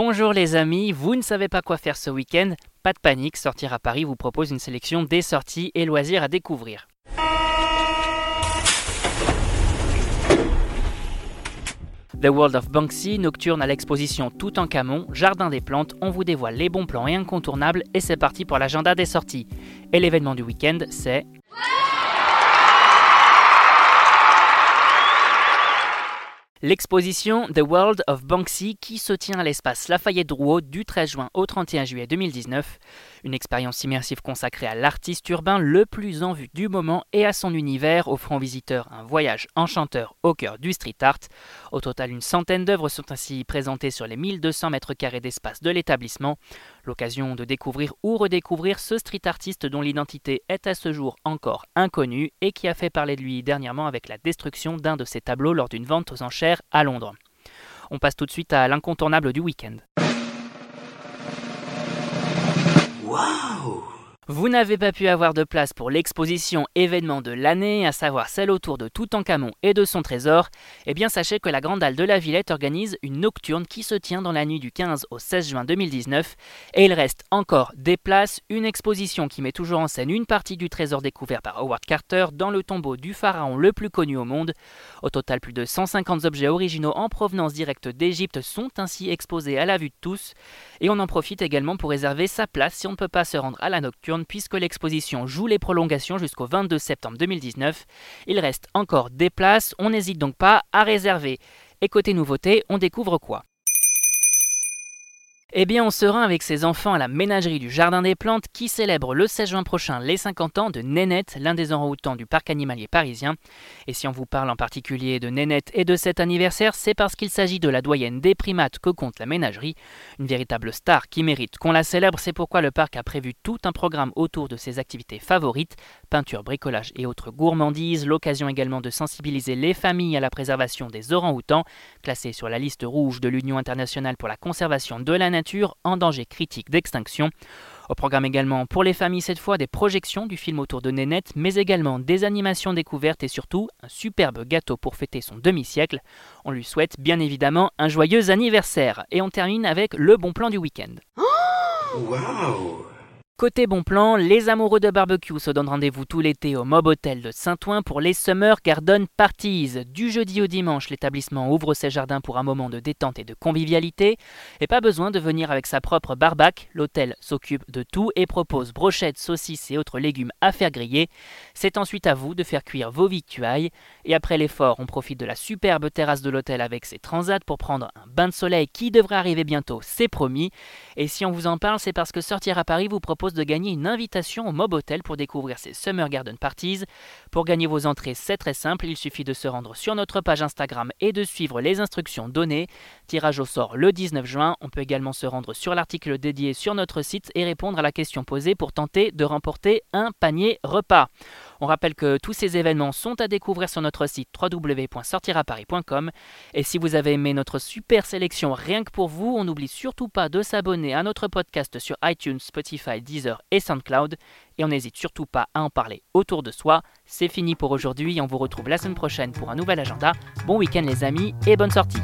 Bonjour les amis, vous ne savez pas quoi faire ce week-end? Pas de panique, Sortir à Paris vous propose une sélection des sorties et loisirs à découvrir. The World of Banksy, nocturne à l'exposition Tout en Camon, Jardin des Plantes, on vous dévoile les bons plans et incontournables et c'est parti pour l'agenda des sorties. Et l'événement du week-end, c'est... L'exposition The World of Banksy qui se tient à l'espace Lafayette Drouot du 13 juin au 31 juillet 2019. Une expérience immersive consacrée à l'artiste urbain le plus en vue du moment et à son univers, offrant aux visiteurs un voyage enchanteur au cœur du street art. Au total, une centaine d'œuvres sont ainsi présentées sur les 1200 mètres carrés d'espace de l'établissement. L'occasion de découvrir ou redécouvrir ce street artiste dont l'identité est à ce jour encore inconnue et qui a fait parler de lui dernièrement avec la destruction d'un de ses tableaux lors d'une vente aux enchères à Londres. On passe tout de suite à l'incontournable du week-end. Vous n'avez pas pu avoir de place pour l'exposition événement de l'année, à savoir celle autour de Toutankhamon et de son trésor, eh bien sachez que la Grande Halle de la Villette organise une nocturne qui se tient dans la nuit du 15 au 16 juin 2019 et il reste encore des places, une exposition qui met toujours en scène une partie du trésor découvert par Howard Carter dans le tombeau du pharaon le plus connu au monde. Au total, plus de 150 objets originaux en provenance directe d'Égypte sont ainsi exposés à la vue de tous. Et on en profite également pour réserver sa place si on ne peut pas se rendre à la nocturne puisque l'exposition joue les prolongations jusqu'au 22 septembre 2019. Il reste encore des places, on n'hésite donc pas à réserver. Et côté nouveauté, on découvre quoi? Eh bien, on sera avec ses enfants à la ménagerie du Jardin des Plantes qui célèbre le 16 juin prochain les 50 ans de Nénette, l'un des orang-outans du parc animalier parisien. Et si on vous parle en particulier de Nénette et de cet anniversaire, c'est parce qu'il s'agit de la doyenne des primates que compte la ménagerie, une véritable star qui mérite qu'on la célèbre. C'est pourquoi le parc a prévu tout un programme autour de ses activités favorites peinture, bricolage et autres gourmandises. L'occasion également de sensibiliser les familles à la préservation des orang-outans, classés sur la liste rouge de l'Union internationale pour la conservation de la nature en danger critique d'extinction. Au programme également pour les familles cette fois des projections du film autour de Nénette, mais également des animations découvertes et surtout un superbe gâteau pour fêter son demi-siècle. On lui souhaite bien évidemment un joyeux anniversaire. Et on termine avec le bon plan du week-end. Côté bon plan, les amoureux de barbecue se donnent rendez-vous tout l'été au Mob Hotel de Saint-Ouen pour les Summer Garden Parties. Du jeudi au dimanche, l'établissement ouvre ses jardins pour un moment de détente et de convivialité. Et pas besoin de venir avec sa propre barbac, l'hôtel s'occupe de tout et propose brochettes, saucisses et autres légumes à faire griller. C'est ensuite à vous de faire cuire vos victuailles. Et après l'effort, on profite de la superbe terrasse de l'hôtel avec ses transats pour prendre un bain de soleil qui devrait arriver bientôt, c'est promis. Et si on vous en parle, c'est parce que Sortir à Paris vous propose de gagner une invitation au Mob Hotel pour découvrir ces Summer Garden Parties. Pour gagner vos entrées, c'est très simple, il suffit de se rendre sur notre page Instagram et de suivre les instructions données. Tirage au sort le 19 juin. On peut également se rendre sur l'article dédié sur notre site et répondre à la question posée pour tenter de remporter un panier repas. On rappelle que tous ces événements sont à découvrir sur notre site www.sortiraparis.com. Et si vous avez aimé notre super sélection rien que pour vous, on n'oublie surtout pas de s'abonner à notre podcast sur iTunes, Spotify, Deezer et SoundCloud. Et on n'hésite surtout pas à en parler autour de soi. C'est fini pour aujourd'hui, on vous retrouve la semaine prochaine pour un nouvel agenda. Bon week-end les amis et bonne sortie